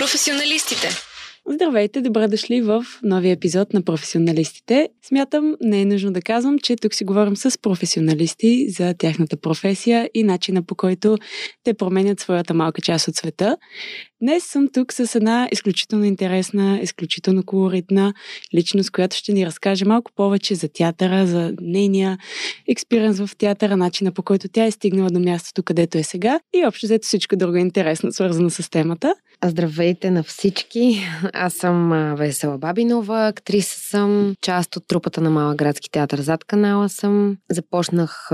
Професионалистите. Здравейте, добре дошли в новия епизод на професионалистите. Смятам, не е нужно да казвам, че тук си говорим с професионалисти за тяхната професия и начина по който те променят своята малка част от света. Днес съм тук с една изключително интересна, изключително колоритна личност, която ще ни разкаже малко повече за театъра, за нейния експириенс в театъра, начина по който тя е стигнала до мястото, където е сега и общо взето всичко друго интересно, свързано с темата. Здравейте на всички! Аз съм Весела Бабинова, актриса съм, част от трупата на Мала градски театър зад канала съм. Започнах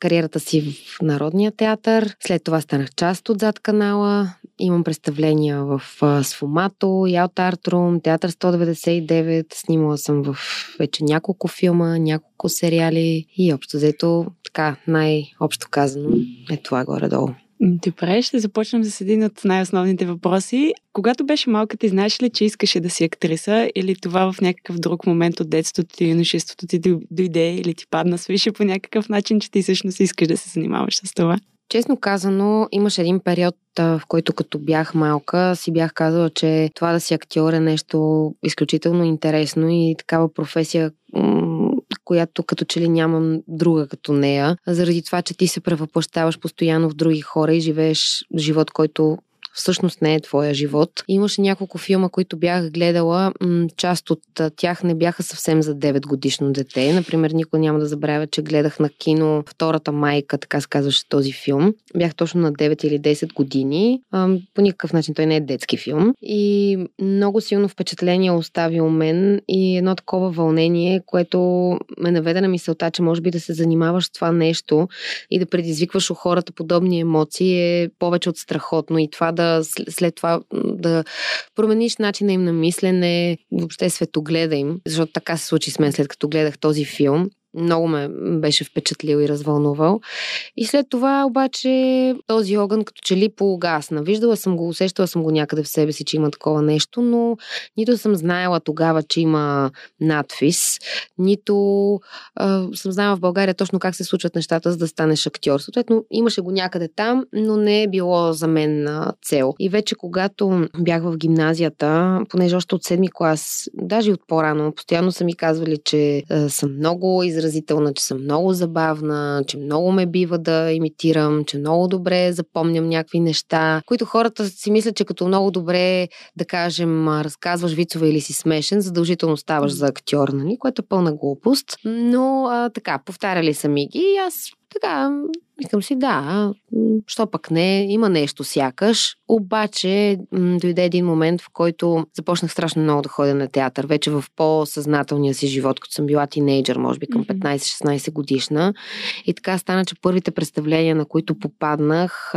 кариерата си в Народния театър, след това станах част от зад канала, имам представления в Сфомато, Ялт Артрум, Театър 199, снимала съм в вече няколко филма, няколко сериали и общо взето, така най-общо казано е това горе-долу. Добре, ще започнем с един от най-основните въпроси. Когато беше малка, ти знаеш ли, че искаше да си актриса или това в някакъв друг момент от детството ти, юношеството ти дойде или ти падна свише по някакъв начин, че ти всъщност искаш да се занимаваш с това? Честно казано, имаше един период, в който като бях малка, си бях казала, че това да си актьор е нещо изключително интересно и такава професия, която като че ли нямам друга като нея, заради това, че ти се превъплащаваш постоянно в други хора и живееш живот, който всъщност не е твоя живот. Имаше няколко филма, които бях гледала. Част от тях не бяха съвсем за 9 годишно дете. Например, никой няма да забравя, че гледах на кино Втората майка, така се казваше този филм. Бях точно на 9 или 10 години. По никакъв начин той не е детски филм. И много силно впечатление остави у мен и едно такова вълнение, което ме наведе на мисълта, че може би да се занимаваш с това нещо и да предизвикваш у хората подобни емоции е повече от страхотно. И това да да след това да промениш начина им на мислене, въобще светогледа им, защото така се случи с мен след като гледах този филм много ме беше впечатлил и развълнувал. И след това обаче този огън като че ли поугасна. Виждала съм го, усещала съм го някъде в себе си, че има такова нещо, но нито съм знаела тогава, че има надфис, нито а, съм знаела в България точно как се случват нещата, за да станеш актьор. Съответно, имаше го някъде там, но не е било за мен цел. И вече когато бях в гимназията, понеже още от седми клас, даже от по-рано, постоянно са ми казвали, че а, съм много изразителна изразителна, че съм много забавна, че много ме бива да имитирам, че много добре запомням някакви неща, които хората си мислят, че като много добре, да кажем, разказваш вицове или си смешен, задължително ставаш за актьор, нали? което е пълна глупост. Но а, така, повтаряли са ми ги и аз така, викам си, да, що пък не, има нещо сякаш. Обаче м- дойде един момент, в който започнах страшно много да ходя на театър, вече в по-съзнателния си живот, като съм била тинейджър, може би към 15-16 годишна. И така стана, че първите представления, на които попаднах,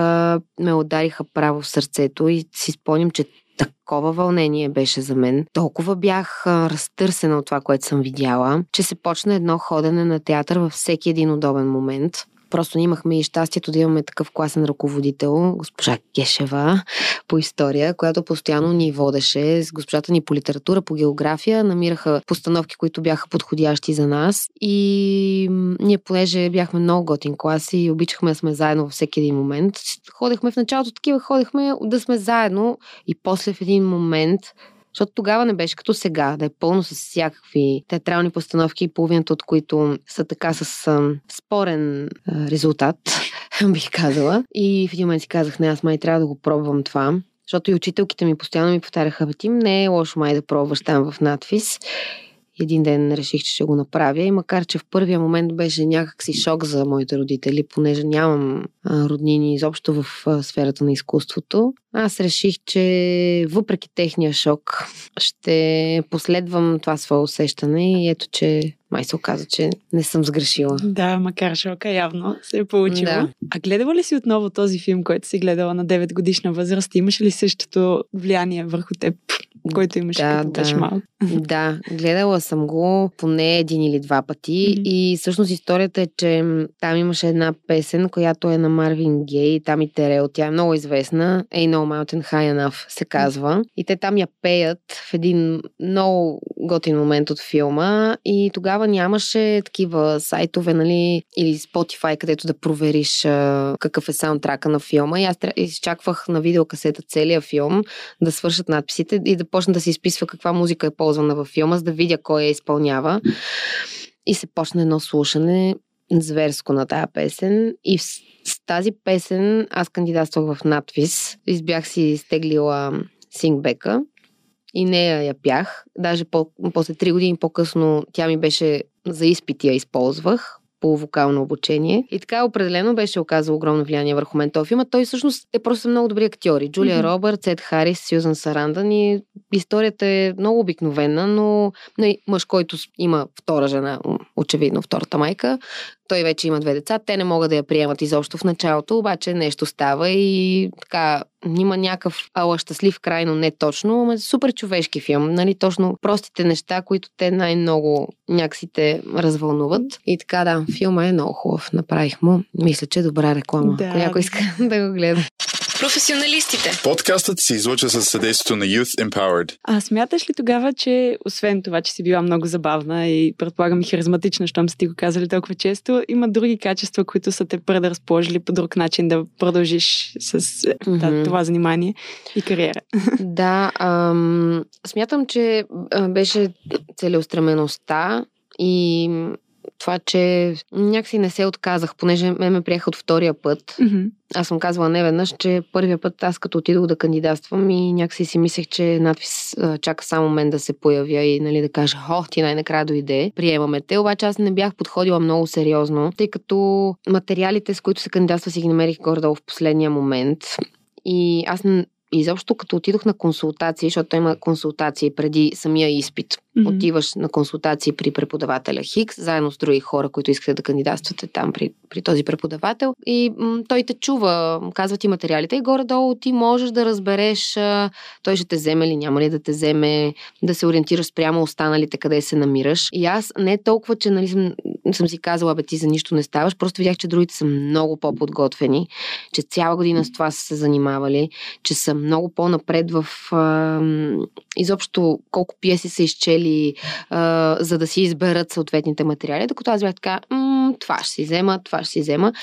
ме удариха право в сърцето и си спомням, че такова вълнение беше за мен. Толкова бях разтърсена от това, което съм видяла, че се почна едно ходене на театър във всеки един удобен момент. Просто имахме и щастието да имаме такъв класен ръководител, госпожа Кешева по история, която постоянно ни водеше с госпожата ни по литература, по география, намираха постановки, които бяха подходящи за нас. И ние, понеже бяхме много готин клас и обичахме да сме заедно във всеки един момент, ходехме в началото такива, ходехме да сме заедно и после в един момент защото тогава не беше като сега, да е пълно с всякакви театрални постановки, половината от които са така с а, спорен а, резултат, бих казала. И в един момент си казах, не, аз май трябва да го пробвам това. Защото и учителките ми постоянно ми повтаряха, ти не е лошо май да пробваш там в надфис един ден реших, че ще го направя. И макар, че в първия момент беше някакси шок за моите родители, понеже нямам роднини изобщо в сферата на изкуството, аз реших, че въпреки техния шок ще последвам това свое усещане и ето, че май се оказа, че не съм сгрешила. Да, макар шока явно се е получила. Да. А гледала ли си отново този филм, който си гледала на 9 годишна възраст? Имаш ли същото влияние върху теб? който имаше да, като да. беше малък. Да, гледала съм го поне един или два пъти mm-hmm. и всъщност историята е, че там имаше една песен, която е на Марвин Гей, там и Терел, тя е много известна, Ain't No Mountain High Enough се казва. И те там я пеят в един много готин момент от филма и тогава тогава нямаше такива сайтове, нали, или Spotify, където да провериш а, какъв е саундтрака на филма. И аз изчаквах на видеокасета целия филм да свършат надписите и да почна да се изписва каква музика е ползвана във филма, за да видя кой я изпълнява. И се почна едно слушане зверско на тази песен. И с тази песен аз кандидатствах в надпис. Избях си стеглила сингбека и нея я пях. Даже по, после три години по-късно тя ми беше за изпити я използвах по вокално обучение. И така определено беше оказал огромно влияние върху мен този филм. Той всъщност е просто много добри актьори. Джулия mm-hmm. Робърт, Сет Харис, Сюзан Сарандън и историята е много обикновена, но не, мъж, който има втора жена, очевидно втората майка, той вече има две деца, те не могат да я приемат изобщо в началото, обаче нещо става и така има някакъв ала щастлив край, но не точно, но е супер човешки филм, нали, точно простите неща, които те най-много някакси те развълнуват. И така да, филма е много хубав, направих му. Мисля, че е добра реклама, да. ако някой иска да го гледа. Професионалистите. Подкастът се излъчва със съдействието на Youth Empowered. А смяташ ли тогава, че освен това, че си била много забавна и предполагам и харизматична, щом сте го казали толкова често, има други качества, които са те предразположили по друг начин да продължиш с mm-hmm. това занимание и кариера? Да, ам, смятам, че беше целеустремеността и това, че някакси не се отказах, понеже ме ме приеха от втория път. Mm-hmm. Аз съм казвала не веднъж, че първия път аз като отидох да кандидатствам и някакси си мислех, че надпис чака само мен да се появя и нали, да кажа, о, ти най-накрая дойде, приемаме те, обаче аз не бях подходила много сериозно, тъй като материалите, с които се кандидатства, си ги намерих горе-долу в последния момент. И аз изобщо като отидох на консултации, защото има консултации преди самия изпит. Mm-hmm. Отиваш на консултации при преподавателя Хикс, заедно с други хора, които искате да кандидатствате там при, при този преподавател. И м- той те чува, казва ти материалите и горе-долу ти можеш да разбереш а, той ще те вземе или няма ли да те вземе, да се ориентираш спрямо останалите къде се намираш. И аз не толкова, че нали, съм, съм си казала, бе ти за нищо не ставаш, просто видях, че другите са много по-подготвени, че цяла година с това са се занимавали, че са много по-напред в а, изобщо колко пиеси са изчели, а, за да си изберат съответните материали, докато аз бях така, това ще си взема, това ще си взема.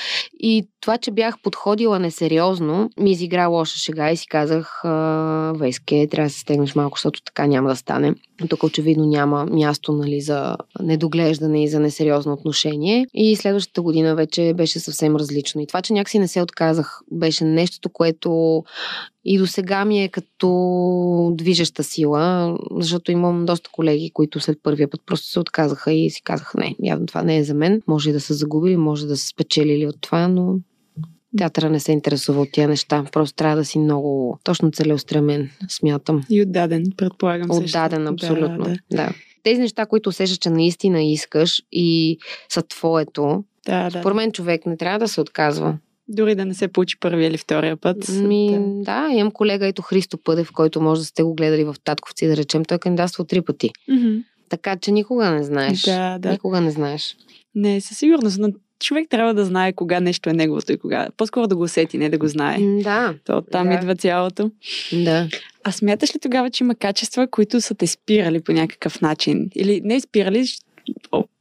И това, че бях подходила несериозно, ми изигра лоша шега и си казах, Вейске, трябва да се стегнеш малко, защото така няма да стане. Тук очевидно няма място нали, за недоглеждане и за несериозно отношение. И следващата година вече беше съвсем различно. И това, че някакси не се отказах, беше нещото, което и до сега ми е като движеща сила, защото имам доста колеги, които след първия път просто се отказаха и си казаха, не, явно това не е за мен. Може да са загубили, може да са спечелили от това, но театъра не се интересува от тия неща. Просто трябва да си много точно целеустремен, смятам. И отдаден, предполагам. Отдаден, също. абсолютно. Да, да. да. Тези неща, които усещаш, че наистина искаш и са твоето, да, да. според мен човек не трябва да се отказва. Дори да не се получи първия или втория път. Ми, да. да, имам колега, ето Христо Пъдев, който може да сте го гледали в Татковци, да речем, той е кандидатствал три пъти. Mm-hmm. Така че никога не знаеш. Да, да. Никога не знаеш. Не, със сигурност, но човек трябва да знае кога нещо е неговото и кога. По-скоро да го усети, не да го знае. Да. То там да. идва цялото. Да. А смяташ ли тогава, че има качества, които са те спирали по някакъв начин? Или не спирали,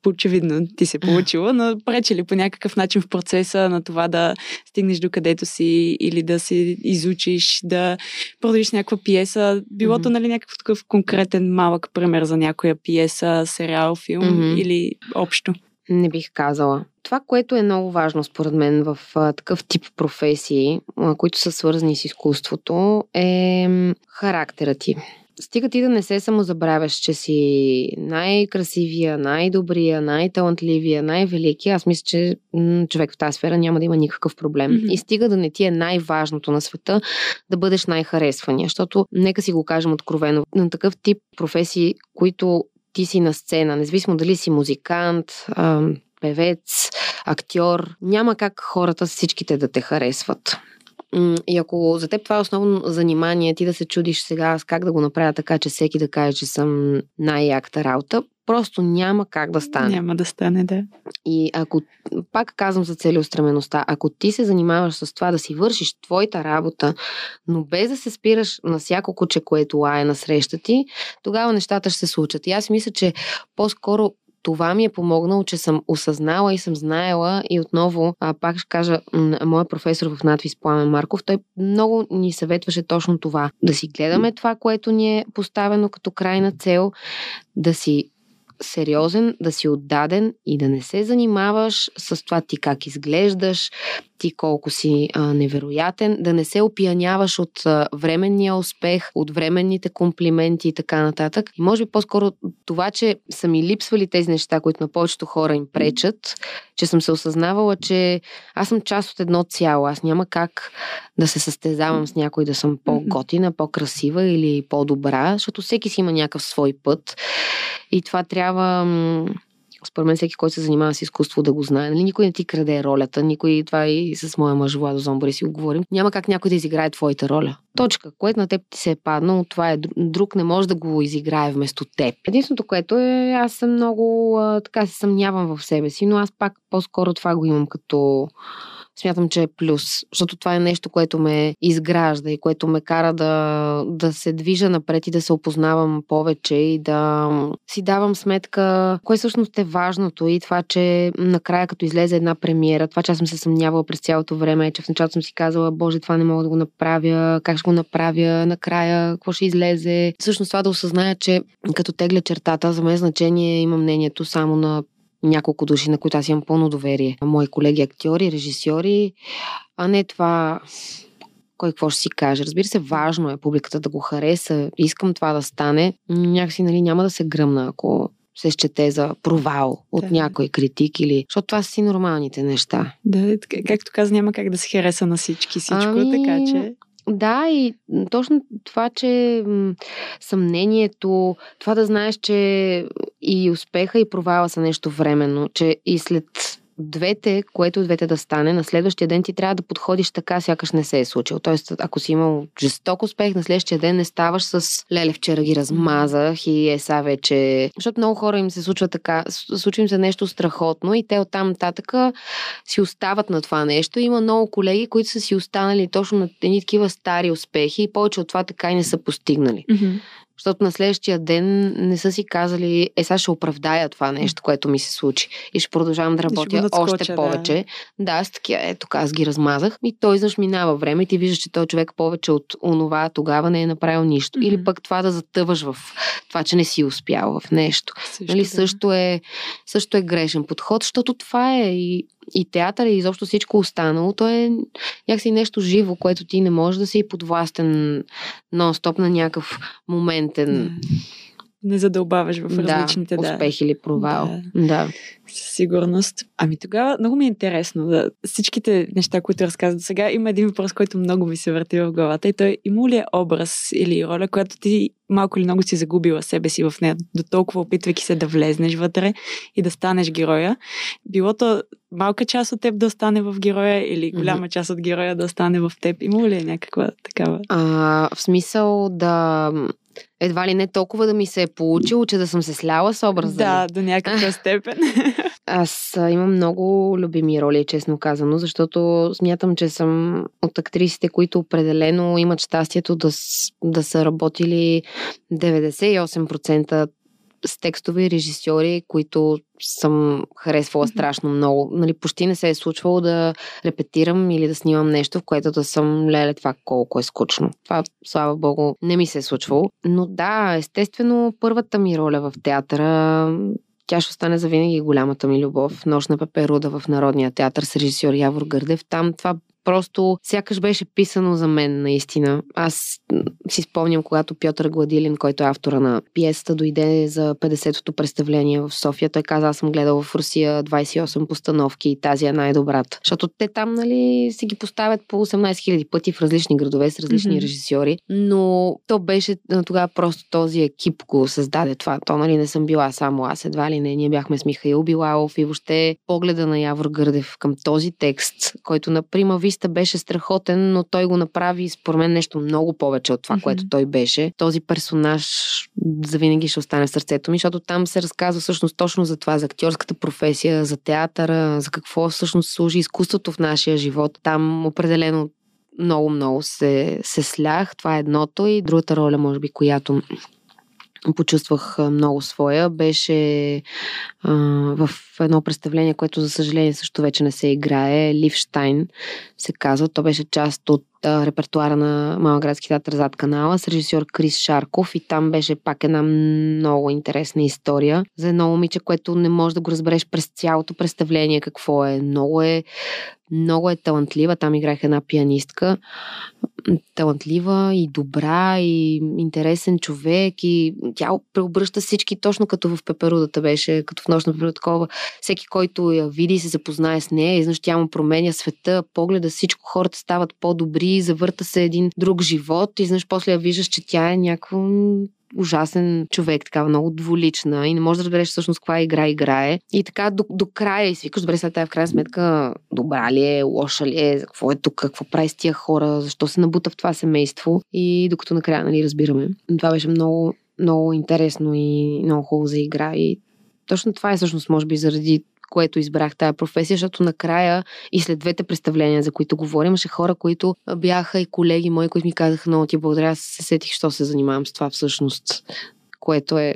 очевидно ти се получило, но пречи ли по някакъв начин в процеса на това да стигнеш до където си или да се изучиш, да продължиш някаква пиеса? Билото, mm-hmm. нали, някакъв такъв конкретен малък пример за някоя пиеса, сериал, филм mm-hmm. или общо? Не бих казала. Това, което е много важно според мен в а, такъв тип професии, а, които са свързани с изкуството, е характера ти. Стига ти да не се самозабравяш, че си най-красивия, най-добрия, най-талантливия, най-великия. Аз мисля, че м- човек в тази сфера няма да има никакъв проблем. Mm-hmm. И стига да не ти е най-важното на света да бъдеш най-харесвания. Защото, нека си го кажем откровено, на такъв тип професии, които ти си на сцена, независимо дали си музикант, певец, актьор, няма как хората всичките да те харесват. И ако за теб това е основно занимание, ти да се чудиш сега с как да го направя така, че всеки да каже, че съм най-яката работа, просто няма как да стане. Няма да стане, да. И ако, пак казвам за целеустремеността, ако ти се занимаваш с това да си вършиш твоята работа, но без да се спираш на всяко куче, което лае на среща ти, тогава нещата ще се случат. И аз мисля, че по-скоро това ми е помогнало, че съм осъзнала и съм знаела и отново, а, пак ще кажа, моят професор в надвис Пламен Марков, той много ни съветваше точно това. Да си гледаме това, което ни е поставено като крайна цел, да си сериозен, да си отдаден и да не се занимаваш с това ти как изглеждаш, ти колко си а, невероятен, да не се опияняваш от а, временния успех, от временните комплименти и така нататък. И може би по-скоро това, че са ми липсвали тези неща, които на повечето хора им пречат, че съм се осъзнавала, че аз съм част от едно цяло. Аз няма как да се състезавам с някой да съм по-готина, по-красива или по-добра, защото всеки си има някакъв свой път. И това трябва според мен всеки, който се занимава с изкуство да го знае. Нали? Никой не ти краде ролята, никой, това и с моя мъж Владо Зомбори си го говорим. Няма как някой да изиграе твоята роля. Точка. Което на теб ти се е паднало, това е друг, не може да го изиграе вместо теб. Единственото, което е, аз съм много, така се съмнявам в себе си, но аз пак по-скоро това го имам като смятам, че е плюс, защото това е нещо, което ме изгражда и което ме кара да, да се движа напред и да се опознавам повече и да си давам сметка кое всъщност е важното и това, че накрая като излезе една премиера, това, че аз съм се съмнявала през цялото време, че в началото съм си казала, боже, това не мога да го направя, как ще го направя, накрая, какво ще излезе. Всъщност това да осъзная, че като тегля чертата, за мен значение има мнението само на няколко души, на които аз имам пълно доверие. Мои колеги актьори, режисьори, а не това кой какво ще си каже. Разбира се, важно е публиката да го хареса. Искам това да стане. Някакси нали, няма да се гръмна, ако се счете за провал от да. някой критик или... Защото това са си нормалните неща. Да, както каза, няма как да се хареса на всички всичко, ами... така че... Да, и точно това, че съмнението, това да знаеш, че и успеха и провала са нещо временно, че и след двете, което от двете да стане, на следващия ден ти трябва да подходиш така, сякаш не се е случил. Тоест, ако си имал жесток успех, на следващия ден не ставаш с леле, вчера ги размазах и е са вече... Защото много хора им се случва така, случва им се нещо страхотно и те оттам нататъка си остават на това нещо. Има много колеги, които са си останали точно на едни такива стари успехи и повече от това така и не са постигнали. Mm-hmm. Защото на следващия ден не са си казали, е, сега ще оправдая това нещо, което ми се случи. И ще продължавам да работя надскоча, още повече. Да, да с такива, ето аз ги размазах. И той изнъж минава време и ти виждаш, че този човек повече от онова тогава не е направил нищо. Mm-hmm. Или пък това да затъваш в това, че не си успял в нещо. Също, нали, да. също, е, също е грешен подход, защото това е и и театър и изобщо всичко останало, то е някакси нещо живо, което ти не можеш да си подвластен нон-стоп на някакъв моментен. Не задълбаваш в различните да, успех или провал. Да. да. Със сигурност. Ами тогава много ми е интересно. Да, всичките неща, които разказват до сега, има един въпрос, който много ми се върти в главата и той има ли е образ или роля, която ти малко или много си загубила себе си в нея, до толкова опитвайки се да влезнеш вътре и да станеш героя. Било то малка част от теб да остане в героя или голяма част от героя да остане в теб. Има ли е някаква такава? А, в смисъл да едва ли не толкова да ми се е получило, че да съм се сляла с образа. Да, до някаква степен. Аз имам много любими роли, честно казано, защото смятам, че съм от актрисите, които определено имат щастието да, да са работили 98% с текстове и режисьори, които съм харесвала страшно много. Нали, почти не се е случвало да репетирам или да снимам нещо, в което да съм леле това колко е скучно. Това, слава богу, не ми се е случвало. Но да, естествено, първата ми роля в театъра тя ще остане завинаги голямата ми любов. Нощ на Пеперуда в Народния театър с режисьор Явор Гърдев. Там това просто сякаш беше писано за мен наистина. Аз си спомням, когато Пьотър Гладилин, който е автора на пиесата, дойде за 50-то представление в София. Той каза, аз съм гледал в Русия 28 постановки и тази е най-добрата. Защото те там, нали, си ги поставят по 18 000 пъти в различни градове с различни mm-hmm. режисьори. Но то беше тогава просто този екип го създаде това. То, нали, не съм била само аз, едва ли не. Ние бяхме с Михаил Билалов и въобще погледа на Явор Гърдев към този текст, който на прима Виста беше страхотен, но той го направи според мен нещо много повече от това, mm-hmm. което той беше. Този персонаж завинаги ще остане в сърцето ми, защото там се разказва всъщност точно за това, за актьорската професия, за театъра, за какво всъщност служи изкуството в нашия живот. Там определено много-много се, се слях. Това е едното и другата роля, може би, която почувствах много своя, беше а, в едно представление, което за съжаление също вече не се играе. Ливштайн се казва. То беше част от а, репертуара на Малградски театър зад канала с режисьор Крис Шарков и там беше пак една много интересна история за едно момиче, което не можеш да го разбереш през цялото представление какво е. Много е много е талантлива. Там играх една пианистка. Талантлива и добра и интересен човек и тя преобръща всички точно като в пеперудата беше, като в нощна пеперуда такова. Всеки, който я види и се запознае с нея, изнъж тя му променя света, погледа всичко, хората стават по-добри, завърта се един друг живот и изнъж после я виждаш, че тя е някаква ужасен човек, такава много дволична и не можеш да разбереш всъщност каква игра играе. И така до, до края и свикаш, добре, след тази в крайна сметка, добра ли е, лоша ли е, какво е тук, какво прави с тия хора, защо се набута в това семейство. И докато накрая, нали, разбираме. Това беше много, много интересно и много хубаво за игра. И точно това е всъщност, може би, заради което избрах тая професия, защото накрая и след двете представления, за които говорим, имаше хора, които бяха и колеги мои, които ми казаха много ти благодаря, се сетих, що се занимавам с това всъщност, което е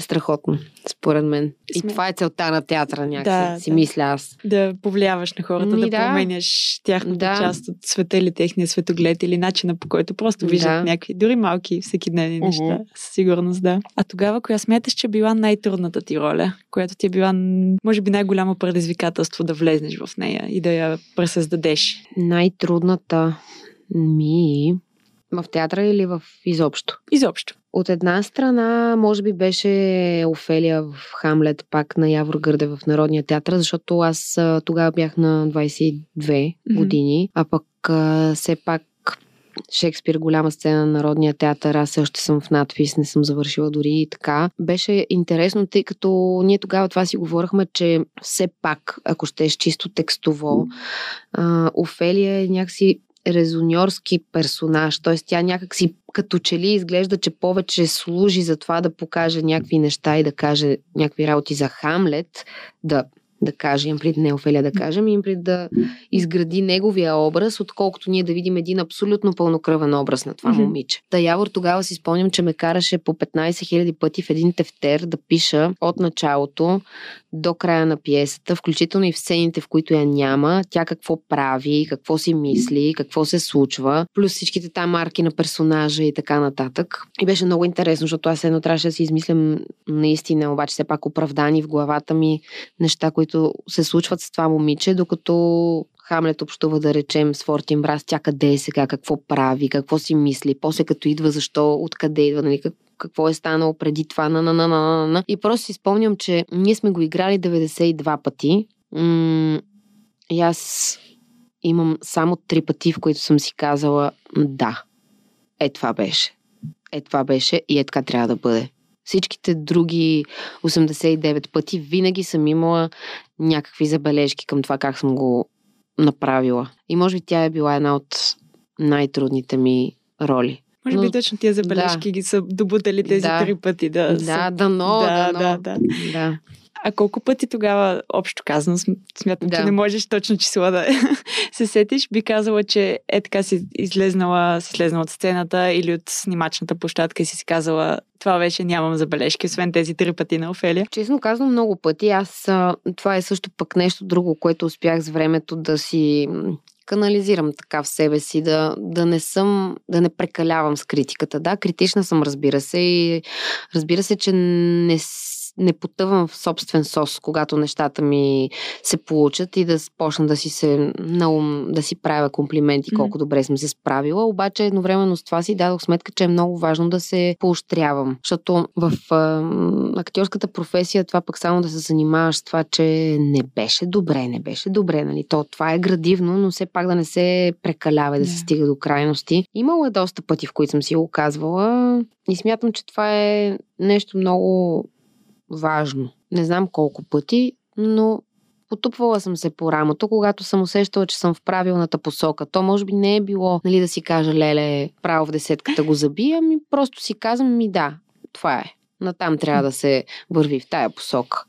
страхотно, според мен. И Сме... това е целта на театъра, някакси, да, си да. мисля аз. Да повлияваш на хората, Ми, да, да променяш тяхната да. част от света или техния светоглед или начина по който просто виждат да. някакви, дори малки всекидневни uh-huh. неща. Със сигурност, да. А тогава, коя смяташ, че била най-трудната ти роля, която ти е била, може би, най-голямо предизвикателство да влезнеш в нея и да я пресъздадеш? Най-трудната ми в театъра или в изобщо? Изобщо. От една страна, може би беше Офелия в Хамлет, пак на Явор Гърде в Народния театър, защото аз тогава бях на 22 mm-hmm. години, а пък все пак Шекспир, голяма сцена на Народния театър, аз още съм в надпис, не съм завършила дори и така. Беше интересно, тъй като ние тогава това си говорихме, че все пак, ако ще е чисто текстово, Офелия е някакси резоньорски персонаж, т.е. тя някак си като че ли изглежда, че повече служи за това да покаже някакви неща и да каже някакви работи за Хамлет, да да кажем, пред не Офелия да кажем, им пред да изгради неговия образ, отколкото ние да видим един абсолютно пълнокръвен образ на това mm-hmm. момиче. Та Явор тогава си спомням, че ме караше по 15 000 пъти в един тефтер да пиша от началото до края на пиесата, включително и в сцените, в които я няма, тя какво прави, какво си мисли, какво се случва, плюс всичките там марки на персонажа и така нататък. И беше много интересно, защото аз едно трябваше да си измислям наистина, обаче все пак оправдани в главата ми неща, които се случват с това момиче, докато Хамлет общува, да речем, с Фортин Брас, тя къде е сега, какво прави, какво си мисли, после като идва, защо, откъде идва, нали, как, какво е станало преди това, на, на, на, на, на. И просто си спомням, че ние сме го играли 92 пъти. М- и аз имам само три пъти, в които съм си казала да. Е, това беше. Е, това беше и е така трябва да бъде. Всичките други 89 пъти винаги съм имала някакви забележки към това как съм го направила. И може би тя е била една от най-трудните ми роли. Може би точно тия забележки да. ги са добутали тези да. три пъти. Да, да, са... дано, да, дано. Да, да. да. А колко пъти тогава, общо казано, смятам, да. че не можеш точно число да се сетиш, би казала, че е така си излезнала, си слезнала от сцената или от снимачната площадка и си си казала, това вече нямам забележки, освен тези три пъти на Офелия. Честно казвам, много пъти. Аз това е също пък нещо друго, което успях с времето да си канализирам така в себе си, да, да не съм, да не прекалявам с критиката. Да, критична съм, разбира се, и разбира се, че не не потъвам в собствен сос, когато нещата ми се получат и да почна да си се наум, да си правя комплименти колко mm-hmm. добре съм се справила. Обаче едновременно с това си дадох сметка, че е много важно да се поощрявам. Защото в а, актьорската професия това пък само да се занимаваш с това, че не беше добре, не беше добре, нали? То, това е градивно, но все пак да не се прекалява, да yeah. се стига до крайности. Имало е доста пъти, в които съм си го казвала и смятам, че това е нещо много важно. Не знам колко пъти, но потупвала съм се по рамото, когато съм усещала, че съм в правилната посока. То може би не е било, нали, да си кажа, леле, право в десетката го забия, ми просто си казвам, ми да, това е. Натам трябва да се върви в тая посока.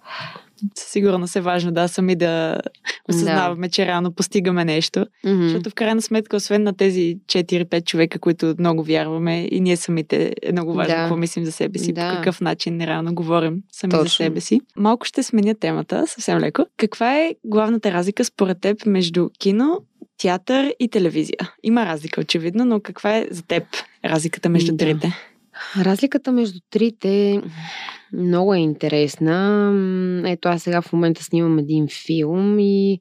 Сигурно се важно, да, сами да осъзнаваме, да. че реално постигаме нещо. Mm-hmm. Защото в крайна сметка, освен на тези 4-5 човека, които много вярваме, и ние самите е много важно да. какво мислим за себе си, да. по какъв начин реално говорим сами Точно. за себе си. Малко ще сменя темата, съвсем леко. Каква е главната разлика според теб между кино театър и телевизия. Има разлика, очевидно, но каква е за теб разликата между да. трите? Разликата между трите много е интересна. Ето аз сега в момента снимам един филм и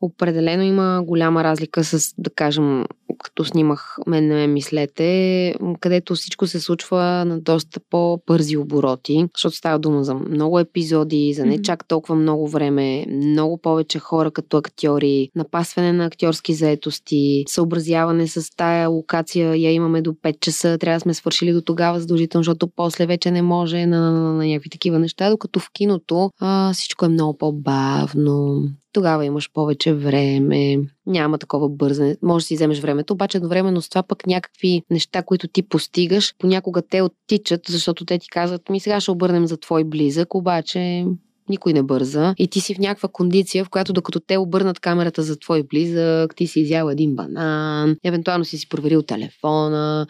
определено има голяма разлика с, да кажем, като снимах Мен не ме мислете, където всичко се случва на доста по-бързи обороти, защото става дума за много епизоди, за не чак толкова много време, много повече хора като актьори, напасване на актьорски заетости, съобразяване с тая локация, я имаме до 5 часа, трябва да сме свършили до тогава задължително, защото после вече не може на, на, на някакви такива неща, докато в киното а, всичко е много по-бавно, тогава имаш повече време, няма такова бързане, може да си вземеш времето, обаче едновременно с това пък някакви неща, които ти постигаш, понякога те оттичат, защото те ти казват, ми сега ще обърнем за твой близък, обаче никой не бърза и ти си в някаква кондиция, в която докато те обърнат камерата за твой близък, ти си изял един банан, евентуално си си проверил телефона,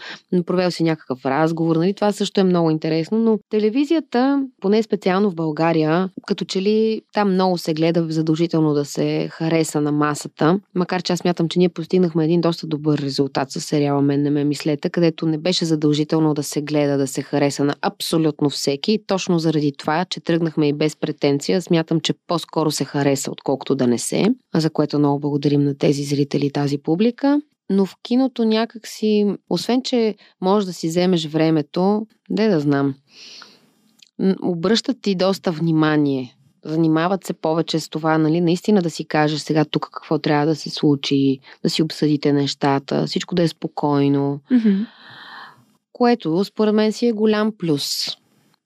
провел си някакъв разговор, нали? Това също е много интересно, но телевизията, поне специално в България, като че ли там много се гледа задължително да се хареса на масата, макар че аз мятам, че ние постигнахме един доста добър резултат с сериала Мен не ме мислете, където не беше задължително да се гледа, да се хареса на абсолютно всеки, точно заради това, че тръгнахме и без претенции компетенция. Смятам, че по-скоро се хареса, отколкото да не се, за което много благодарим на тези зрители, тази публика. Но в киното някак си, освен, че можеш да си вземеш времето, де да знам, обръщат ти доста внимание. Занимават се повече с това, нали, наистина да си кажеш сега тук какво трябва да се случи, да си обсъдите нещата, всичко да е спокойно. Mm-hmm. Което, според мен, си е голям плюс.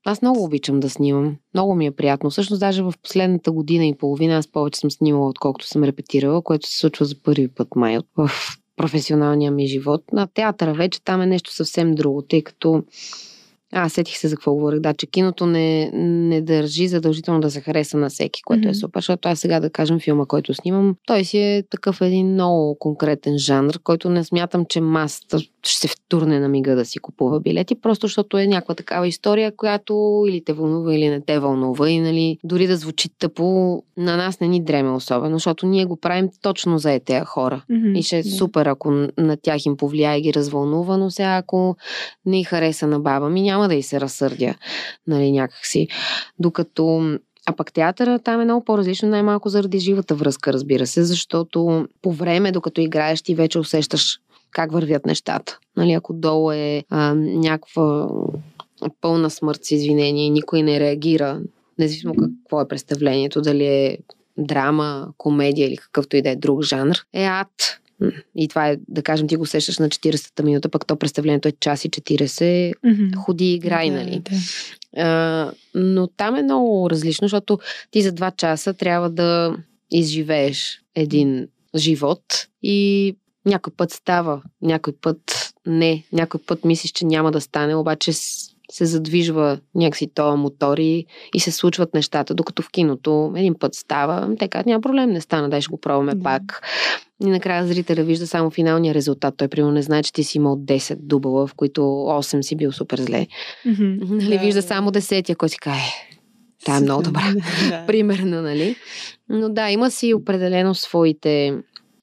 Аз много обичам да снимам. Много ми е приятно. Всъщност, даже в последната година и половина аз повече съм снимала, отколкото съм репетирала, което се случва за първи път май в професионалния ми живот. На театъра вече там е нещо съвсем друго, тъй като а, сетих се за какво говорих. Да, че киното не, не държи задължително да се хареса на всеки, което mm-hmm. е супер, защото аз сега да кажем филма, който снимам, той си е такъв един много конкретен жанр, който не смятам, че масата ще се втурне на мига да си купува билети, просто защото е някаква такава история, която или те вълнува, или не те вълнува и нали, дори да звучи тъпо, на нас не ни дреме особено, защото ние го правим точно за тези хора. Mm-hmm. И ще е yeah. супер, ако на тях им повлияе и ги развълнува, но сега ако не хареса на баба ми, няма да й се разсърдя, нали, някакси. Докато а пък театъра там е много по-различно, най-малко заради живата връзка, разбира се, защото по време, докато играеш, ти вече усещаш как вървят нещата. Нали, ако долу е а, някаква пълна смърт с извинение и никой не реагира, независимо какво е представлението, дали е драма, комедия или какъвто и да е друг жанр, е ад. И това е, да кажем, ти го сещаш на 40-та минута, пък то представлението е час и 40, mm-hmm. ходи и играй, да, нали? Да. А, но там е много различно, защото ти за два часа трябва да изживееш един живот и някой път става, някой път не, някой път мислиш, че няма да стане, обаче се задвижва някакси тоя мотор и, се случват нещата, докато в киното един път става, те казват, няма проблем, не стана, дай ще го пробваме да. пак. И накрая зрителя вижда само финалния резултат. Той, примерно, не знае, че ти си имал 10 дубла, в които 8 си бил супер зле. Mm-hmm. Нали, да, вижда да. само 10, който си каже, Та е много добра. да. Примерно, нали? Но да, има си определено своите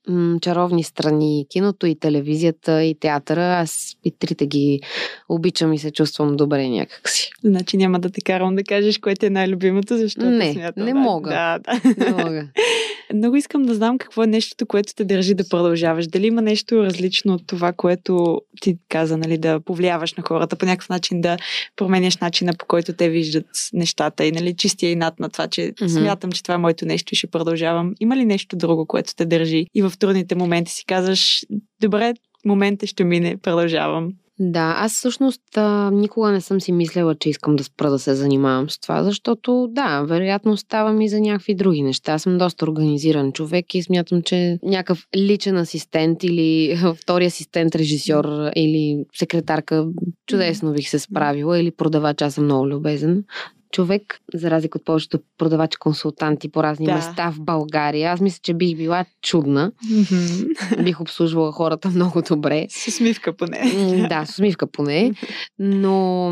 м- чаровни страни. Киното и телевизията и театъра. Аз и трите ги обичам и се чувствам добре някакси. Значи няма да те карам да кажеш кое ти е най-любимото, защото не, смятам. Не да, мога. Да, да. Не мога. Много искам да знам какво е нещото, което те държи да продължаваш. Дали има нещо различно от това, което ти каза, нали, да повлияваш на хората, по някакъв начин да променяш начина по който те виждат нещата и нали, чистия и над на това, че mm-hmm. смятам, че това е моето нещо и ще продължавам. Има ли нещо друго, което те държи и в трудните моменти си казваш, добре, момента ще мине, продължавам. Да, аз всъщност а, никога не съм си мислела, че искам да спра да се занимавам с това, защото да, вероятно става ми за някакви други неща. Аз съм доста организиран човек и смятам, че някакъв личен асистент или втори асистент, режисьор или секретарка чудесно бих се справила или продавач, аз съм много любезен човек, за разлика от повечето продавачи-консултанти по разни да. места в България. Аз мисля, че бих била чудна. бих обслужвала хората много добре. С усмивка поне. да, с усмивка поне. Но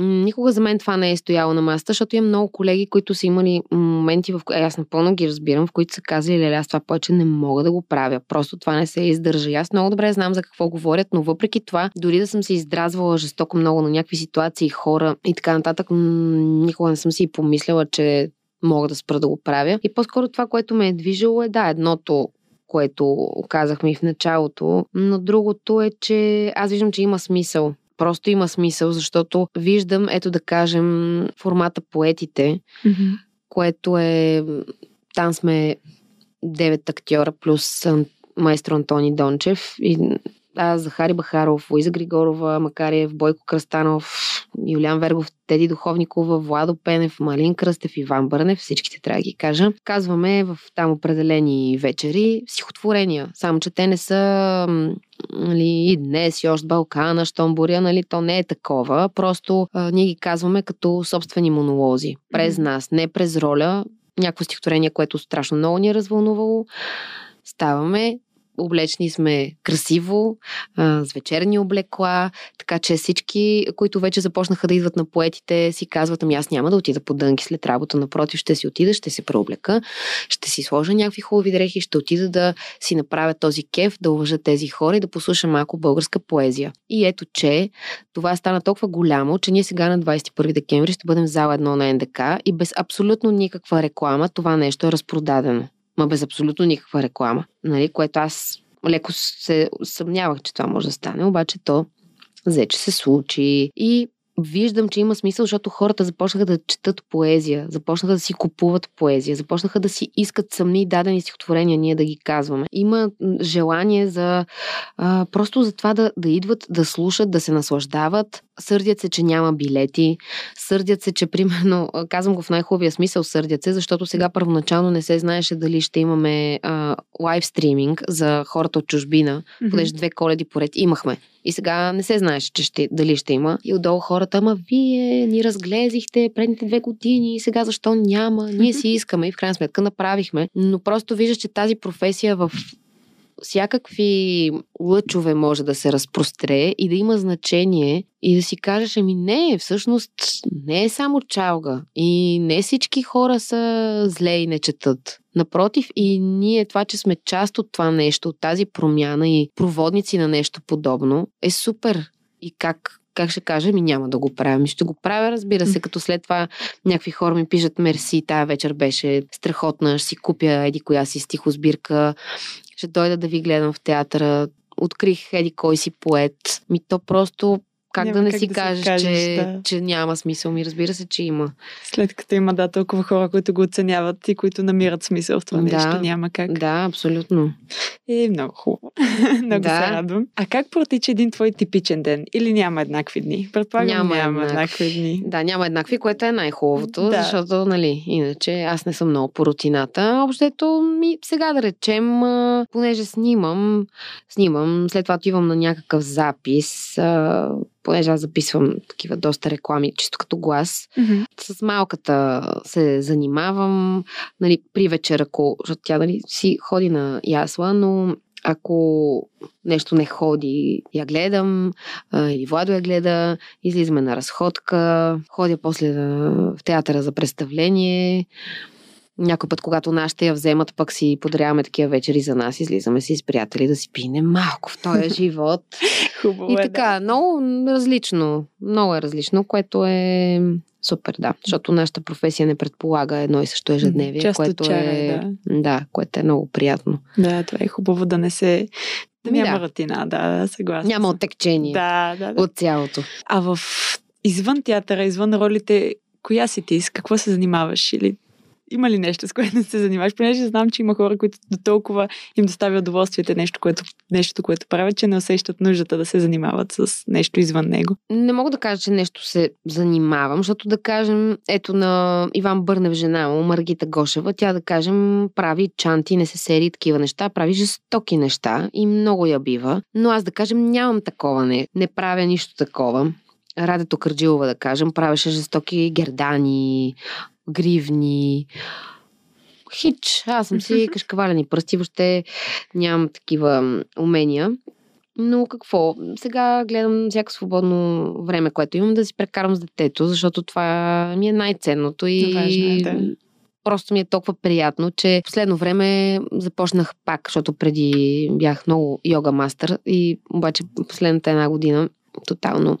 Никога за мен това не е стояло на масата, защото имам много колеги, които са имали моменти, в които аз напълно ги разбирам, в които са казали, леля, аз това повече не мога да го правя. Просто това не се издържа. Аз много добре знам за какво говорят, но въпреки това, дори да съм се издразвала жестоко много на някакви ситуации, хора и така нататък, никога не съм си и помисляла, че мога да спра да го правя. И по-скоро това, което ме е движило е, да, едното което казахме и в началото, но другото е, че аз виждам, че има смисъл просто има смисъл, защото виждам, ето да кажем, формата поетите, mm-hmm. което е. Там сме 9 актьора плюс майстро Антони Дончев и аз, Захари Бахаров, Луиза Григорова, Макариев, Бойко Кръстанов, Юлиан Вергов, Теди Духовникова, Владо Пенев, Малин Кръстев, Иван Бърнев, всичките трябва да ги кажа. Казваме в там определени вечери стихотворения, само че те не са нали, и днес, и още Балкана, Штомбуря, нали, то не е такова. Просто а, ние ги казваме като собствени монолози. През нас, не през роля. Някакво стихотворение, което страшно много ни е развълнувало. Ставаме, облечни сме красиво, с вечерни облекла, така че всички, които вече започнаха да идват на поетите, си казват, ами аз няма да отида по дънки след работа, напротив, ще си отида, ще се преоблека, ще си сложа някакви хубави дрехи, ще отида да си направя този кеф, да уважа тези хора и да послушам малко българска поезия. И ето, че това стана толкова голямо, че ние сега на 21 декември ще бъдем зала едно на НДК и без абсолютно никаква реклама това нещо е разпродадено ма без абсолютно никаква реклама, нали, което аз леко се съмнявах, че това може да стане, обаче то взе, че се случи и виждам, че има смисъл, защото хората започнаха да четат поезия, започнаха да си купуват поезия, започнаха да си искат сами дадени стихотворения, ние да ги казваме. Има желание за а, просто за това да, да идват, да слушат, да се наслаждават. Сърдят се, че няма билети. Сърдят се, че примерно, казвам го в най-хубавия смисъл, сърдят се, защото сега първоначално не се знаеше дали ще имаме а, лайв стриминг за хората от чужбина, mm-hmm. понеже две коледи поред имахме. И сега не се знаеше, че ще, дали ще има. И отдолу хората, ама вие ни разглезихте предните две години и сега защо няма? Ние си искаме и в крайна сметка направихме. Но просто виждаш, че тази професия в всякакви лъчове може да се разпростре и да има значение и да си кажеш, ами не, всъщност не е само чалга и не всички хора са зле и не четат. Напротив, и ние това, че сме част от това нещо, от тази промяна и проводници на нещо подобно, е супер. И как как ще кажа, ми няма да го правя. Ми ще го правя, разбира се, като след това някакви хора ми пишат мерси, тая вечер беше страхотна, ще си купя еди коя си стихосбирка, ще дойда да ви гледам в театъра, открих еди кой си поет. Ми то просто как няма да не как си да кажеш, кажеш че, да. че няма смисъл? Ми разбира се, че има. След като има да толкова хора, които го оценяват и които намират смисъл в това да, нещо, няма как. Да, абсолютно. Е, много хубаво. много да. се радвам. А как протича един твой типичен ден? Или няма еднакви дни? Предполагам, няма, няма еднакви. еднакви дни. Да, няма еднакви, което е най-хубавото, да. защото, нали, иначе аз не съм много по рутината. Общото ми сега да речем, понеже снимам, снимам, след това отивам на някакъв запис, понеже аз записвам такива доста реклами, чисто като глас. Mm-hmm. С малката се занимавам, нали, при вечер, ако, защото тя нали, си ходи на ясла, но ако нещо не ходи, я гледам, а, или Владо я гледа, излизаме на разходка, ходя после в театъра за представление, някой път, когато нашите я вземат, пък си подаряваме такива вечери за нас, излизаме си с приятели да си пине малко в този живот. Хубаво и е, така, да. много различно, много е различно, което е супер, да. Защото нашата професия не предполага едно и също ежедневие, Част което чара, е, да. да, което е много приятно. Да, това е хубаво да не се да Ми няма да. рутина, да, съгласна. Няма отекчение Да, да, да. от цялото. А в извън театъра, извън ролите, коя си ти? С какво се занимаваш? Или има ли нещо, с което не се занимаваш? Понеже знам, че има хора, които до толкова им доставя удоволствието нещо, което, нещото, което правят, че не усещат нуждата да се занимават с нещо извън него. Не мога да кажа, че нещо се занимавам, защото да кажем, ето на Иван Бърнев жена му, Маргита Гошева, тя да кажем прави чанти, не се сери такива неща, прави жестоки неща и много я бива. Но аз да кажем нямам такова, не, не правя нищо такова. Радето Кърджилова, да кажем, правеше жестоки гердани, гривни, хич. Аз съм си кашкавалени пръсти, въобще нямам такива умения. Но какво? Сега гледам всяко свободно време, което имам да си прекарам с детето, защото това ми е най-ценното и Важно е, да. просто ми е толкова приятно, че последно време започнах пак, защото преди бях много йога мастър и обаче последната една година тотално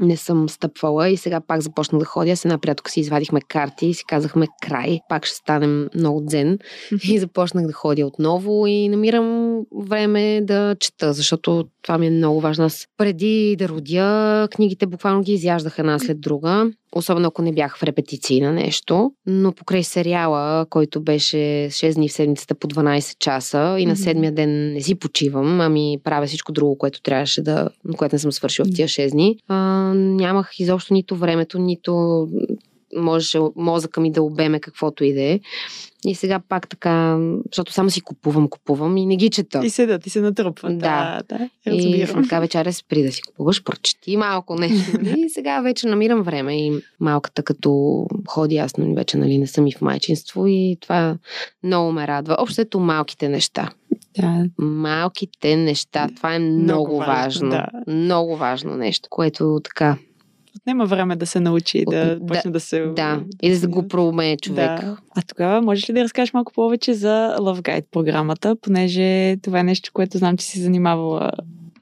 не съм стъпвала и сега пак започнах да ходя. С една приятелка си извадихме карти и си казахме край, пак ще станем много дзен. И започнах да ходя отново и намирам време да чета, защото това ми е много важно. Аз преди да родя, книгите буквално ги изяждах една след друга. Особено ако не бях в репетиции на нещо. Но покрай сериала, който беше 6 дни в седмицата по 12 часа и на седмия ден не си почивам, ами правя всичко друго, което трябваше да, което не съм свършила в тия 6 дни, а, нямах изобщо нито времето, нито можеше мозъка ми да обеме каквото и да е. И сега пак така, защото само си купувам, купувам и не ги чета. И седат, и се натрупват. Да. Да, да. И съм така вечеря спри да си купуваш, прочети малко нещо. И сега вече намирам време и малката като ходи, аз нали, вече нали, не съм и в майчинство и това много ме радва. Общото малките неща. Да. Малките неща, това е много, Много важно. важно, да. Много важно нещо, което така, Отнема време да се научи, да, Да, почне да се... да, и да го проумее човек. Да. А тогава можеш ли да разкажеш малко повече за Love Guide програмата, понеже това е нещо, което знам, че си занимавала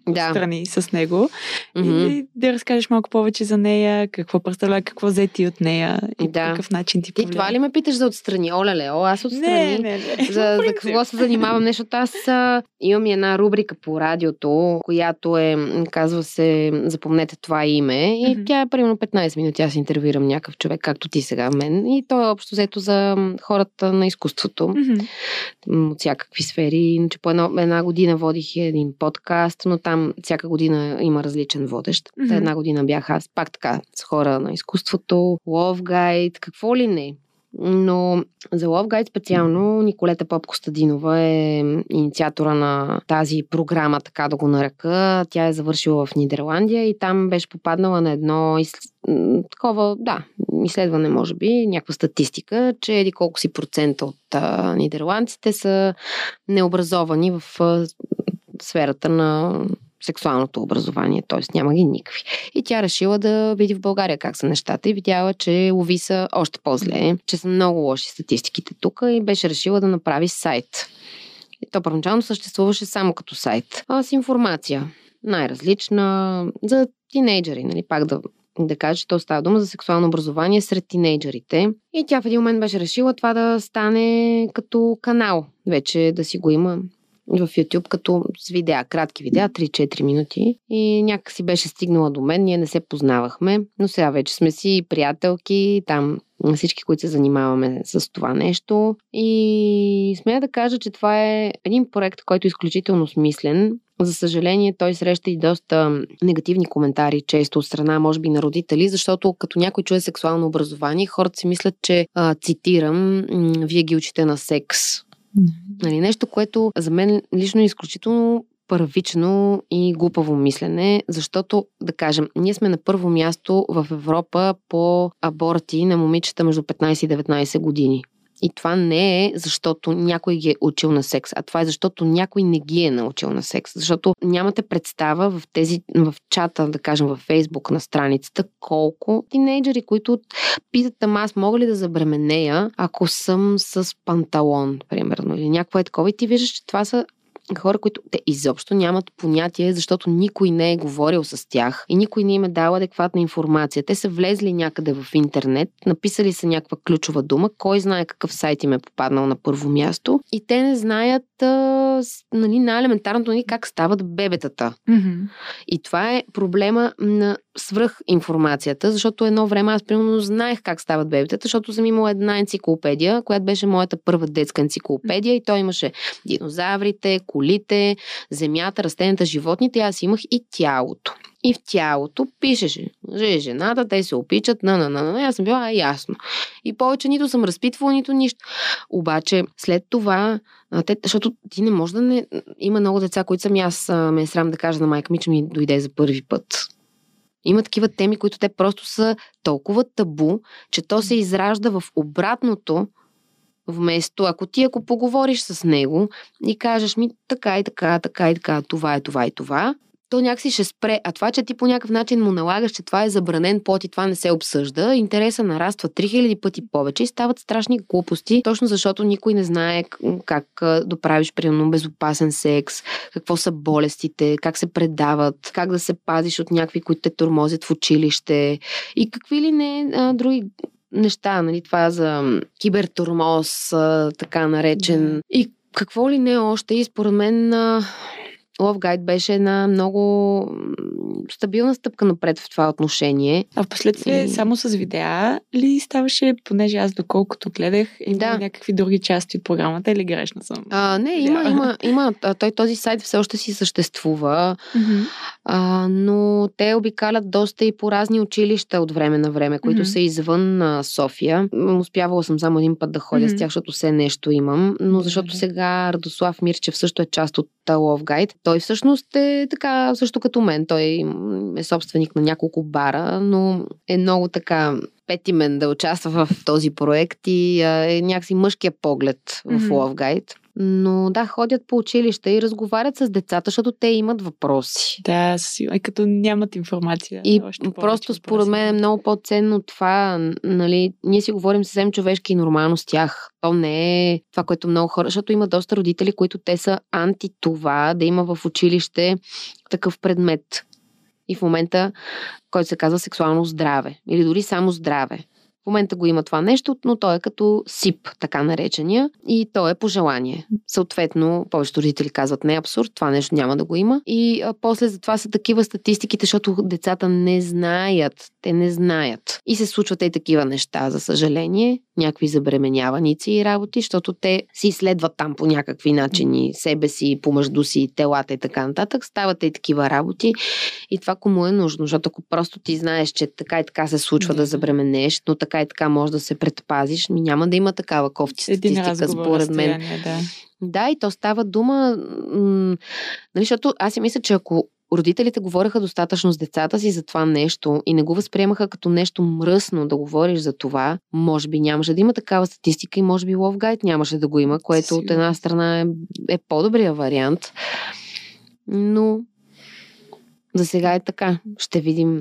Да. страни с него. Мгм. И да разкажеш малко повече за нея, какво представлява, какво взе ти от нея и Да. по какъв начин ти Ти повлия. това ли ме питаш за отстрани? Оле, о, аз отстрани. Не, не, не. за, за какво се занимавам. Не, защото аз а, имам една рубрика по радиото, която е, казва се Запомнете това име. И Мгм. тя е примерно 15 минути. Аз интервюирам някакъв човек, както ти сега мен. И то е общо взето за хората на изкуството м, от всякакви сфери. Иначе по една, една година водих един подкаст, но там всяка година има различен водещ. Мгм. Та една година бях аз пак така с хора на изкуството, Love Guide, какво ли не. Но за Love Guide специално Николета Поп-Костадинова е инициатора на тази програма, така да го нарека. Тя е завършила в Нидерландия и там беше попаднала на едно из... такова, да, изследване може би, някаква статистика, че еди колко си процента от а, нидерландците са необразовани в а, сферата на сексуалното образование, т.е. няма ги никакви. И тя решила да види в България как са нещата и видяла, че лови са още по-зле, че са много лоши статистиките тук и беше решила да направи сайт. И то първоначално съществуваше само като сайт, а с информация най-различна за тинейджери, нали, пак да да кажа, че то става дума за сексуално образование сред тинейджерите. И тя в един момент беше решила това да стане като канал. Вече да си го има в YouTube като с видеа, кратки видеа, 3-4 минути. И някак си беше стигнала до мен, ние не се познавахме, но сега вече сме си приятелки, там всички, които се занимаваме с това нещо. И смея да кажа, че това е един проект, който е изключително смислен. За съжаление, той среща и доста негативни коментари, често от страна, може би, на родители, защото като някой чуе сексуално образование, хората си мислят, че, цитирам, вие ги учите на секс. Нали, нещо, което за мен лично е изключително първично и глупаво мислене, защото, да кажем, ние сме на първо място в Европа по аборти на момичета между 15 и 19 години. И това не е защото някой ги е учил на секс, а това е защото някой не ги е научил на секс. Защото нямате представа в тези, в чата, да кажем, във Фейсбук на страницата, колко тинейджери, които питат, ама аз мога ли да забременея, ако съм с панталон, примерно, или някакво е такова. И ти виждаш, че това са хора, които те изобщо нямат понятие, защото никой не е говорил с тях и никой не им е дал адекватна информация. Те са влезли някъде в интернет, написали са някаква ключова дума, кой знае какъв сайт им е попаднал на първо място и те не знаят а, нали, най-елементарното нали, как стават бебетата. Мгм. И това е проблема на свръх информацията, защото едно време аз примерно знаех как стават бебетата, защото съм имала една енциклопедия, която беше моята първа детска енциклопедия и той имаше динозаврите, колите, земята, растенията, животните, аз имах и тялото. И в тялото пишеше, и жената, те се опичат, на, на, на, на, аз съм била, а, ясно. И повече нито съм разпитвала, нито нищо. Обаче, след това, те, защото ти не можеш да не... Има много деца, които съм аз а, ме е срам да кажа на майка ми, че ми дойде за първи път. Има такива теми, които те просто са толкова табу, че то се изражда в обратното, вместо ако ти ако поговориш с него и кажеш ми така и така, така и така, това е това и това, то някакси ще спре. А това, че ти по някакъв начин му налагаш, че това е забранен пот и това не се обсъжда, интереса нараства 3000 пъти повече и стават страшни глупости, точно защото никой не знае как да правиш, примерно, безопасен секс, какво са болестите, как се предават, как да се пазиш от някакви, които те тормозят в училище и какви ли не а, други неща, нали, това за кибертурмоз, така наречен. И какво ли не още и според мен Love Guide беше една много стабилна стъпка напред в това отношение. А в последствие и... само с видеа ли ставаше, понеже аз доколкото гледах, има да. някакви други части от програмата или грешна съм? А, не, има, има, има. Той този сайт все още си съществува, mm-hmm. а, но те обикалят доста и по разни училища от време на време, които mm-hmm. са извън а, София. Успявала съм само един път да ходя mm-hmm. с тях, защото все нещо имам, но защото mm-hmm. сега Радослав Мирчев също е част от Love Guide. Той всъщност е така, също като мен. Той е собственик на няколко бара, но е много така петимен да участва в този проект и е някакси мъжкия поглед в mm-hmm. Love Guide. Но да, ходят по училища и разговарят с децата, защото те имат въпроси. Да, и като нямат информация. И просто според мен е много по-ценно това, нали, ние си говорим съвсем човешки и нормално с тях. То не е това, което много хора, защото има доста родители, които те са анти това да има в училище такъв предмет. И в момента, който се казва сексуално здраве или дори само здраве. В момента го има това нещо, но то е като СИП, така наречения, и то е пожелание. Съответно, повечето родители казват не е абсурд, това нещо няма да го има. И а, после за това са такива статистиките, защото децата не знаят. Те не знаят. И се случват и такива неща, за съжаление. Някакви забременяваници и работи, защото те си изследват там по някакви начини себе си, помъжду си, телата и така нататък. Стават и такива работи. И това кому е нужно, защото ако просто ти знаеш, че така и така се случва да, да забременееш, но така и така може да се предпазиш, ми няма да има такава кофти статистика, според мен. Да. да, и то става дума, нали, защото аз си мисля, че ако родителите говореха достатъчно с децата си за това нещо и не го възприемаха като нещо мръсно да говориш за това, може би нямаше да има такава статистика и може би Love Guide нямаше да го има, което Сигурно. от една страна е, е по-добрия вариант. Но за сега е така. Ще видим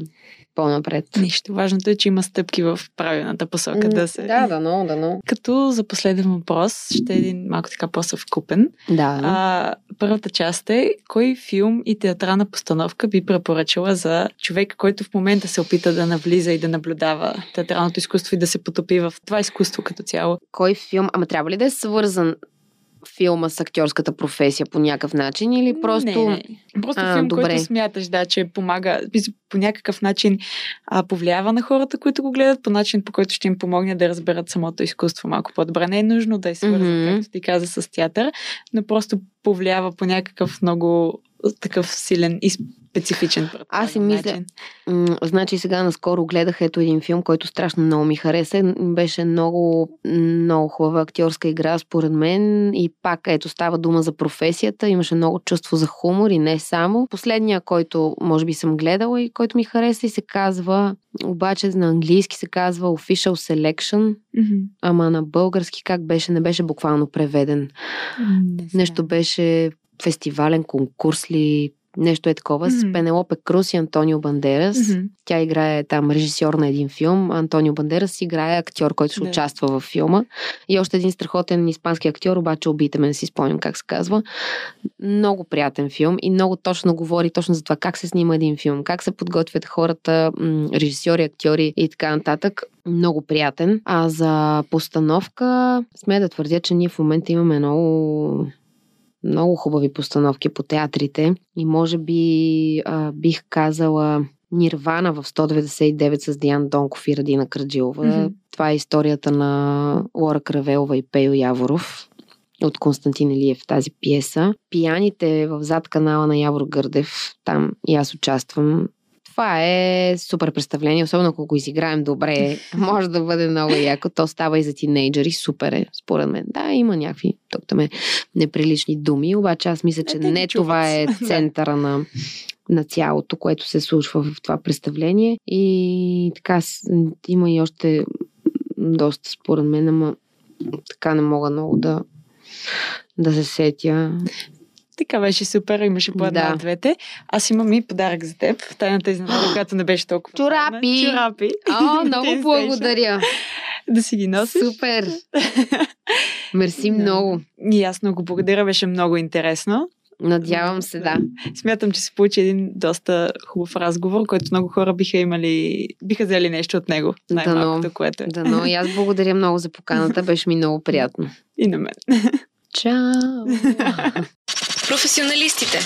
по-напред. Нищо. Важното е, че има стъпки в правилната посока да се... Да, да, но, да, но. Като за последен въпрос, ще е един малко така по-съвкупен. Да. А, първата част е, кой филм и театрална постановка би препоръчала за човек, който в момента се опита да навлиза и да наблюдава театралното изкуство и да се потопи в това изкуство като цяло? Кой филм? Ама трябва ли да е свързан филма с актьорската професия по някакъв начин или просто... Не, не. Просто а, филм, добре. който смяташ, да, че помага, по някакъв начин а, повлиява на хората, които го гледат, по начин, по който ще им помогне да разберат самото изкуство малко по-добре. Не е нужно да е свързан, mm-hmm. както ти каза, с театър, но просто повлиява по някакъв много такъв силен и специфичен. Аз си мисля. М- значи сега наскоро гледах ето един филм, който страшно много ми хареса. Беше много, много хубава актьорска игра, според мен. И пак, ето, става дума за професията. Имаше много чувство за хумор и не само. Последния, който може би съм гледала и който ми хареса и се казва, обаче на английски се казва Official Selection, mm-hmm. ама на български как беше? Не беше буквално преведен. Не Нещо беше фестивален конкурс ли, нещо е такова, mm-hmm. с Пенелопе Крус и Антонио Бандерас. Mm-hmm. Тя играе там режисьор на един филм. Антонио Бандерас играе актьор, който ще yeah. участва във филма. И още един страхотен испански актьор, обаче убийте ме, не си спомням как се казва. Много приятен филм и много точно говори точно за това как се снима един филм, как се подготвят хората, режисьори, актьори и така нататък много приятен. А за постановка, сме да твърдя, че ние в момента имаме много много хубави постановки по театрите и може би а, бих казала Нирвана в 199 с Диан Донков и Радина Краджилова. Mm-hmm. Това е историята на Лора Кравелова и Пейо Яворов от Константин Елиев тази пиеса. Пияните в зад канала на Явор Гърдев, там и аз участвам. Това е супер представление, особено ако го изиграем добре. Може да бъде много яко. То става и за тинейджери. Супер е, според мен. Да, има някакви тук там е неприлични думи, обаче аз мисля, че е, не това е центъра на на цялото, което се случва в това представление. И така, има и още доста, според мен, ама така не мога много да, да се сетя. Така беше супер, имаше по една да. от двете. Аз имам и подарък за теб. Тайната изненада, която не беше толкова. Чорапи! Чорапи! О, много благодаря! да си ги носиш. Супер! Мерси да. много. И аз много благодаря, беше много интересно. Надявам се, да. Смятам, че се получи един доста хубав разговор, който много хора биха имали, биха взели нещо от него. Най-малкото, което е. Да, но и аз благодаря много за поканата, беше ми много приятно. И на мен. Чао! Професионалистите.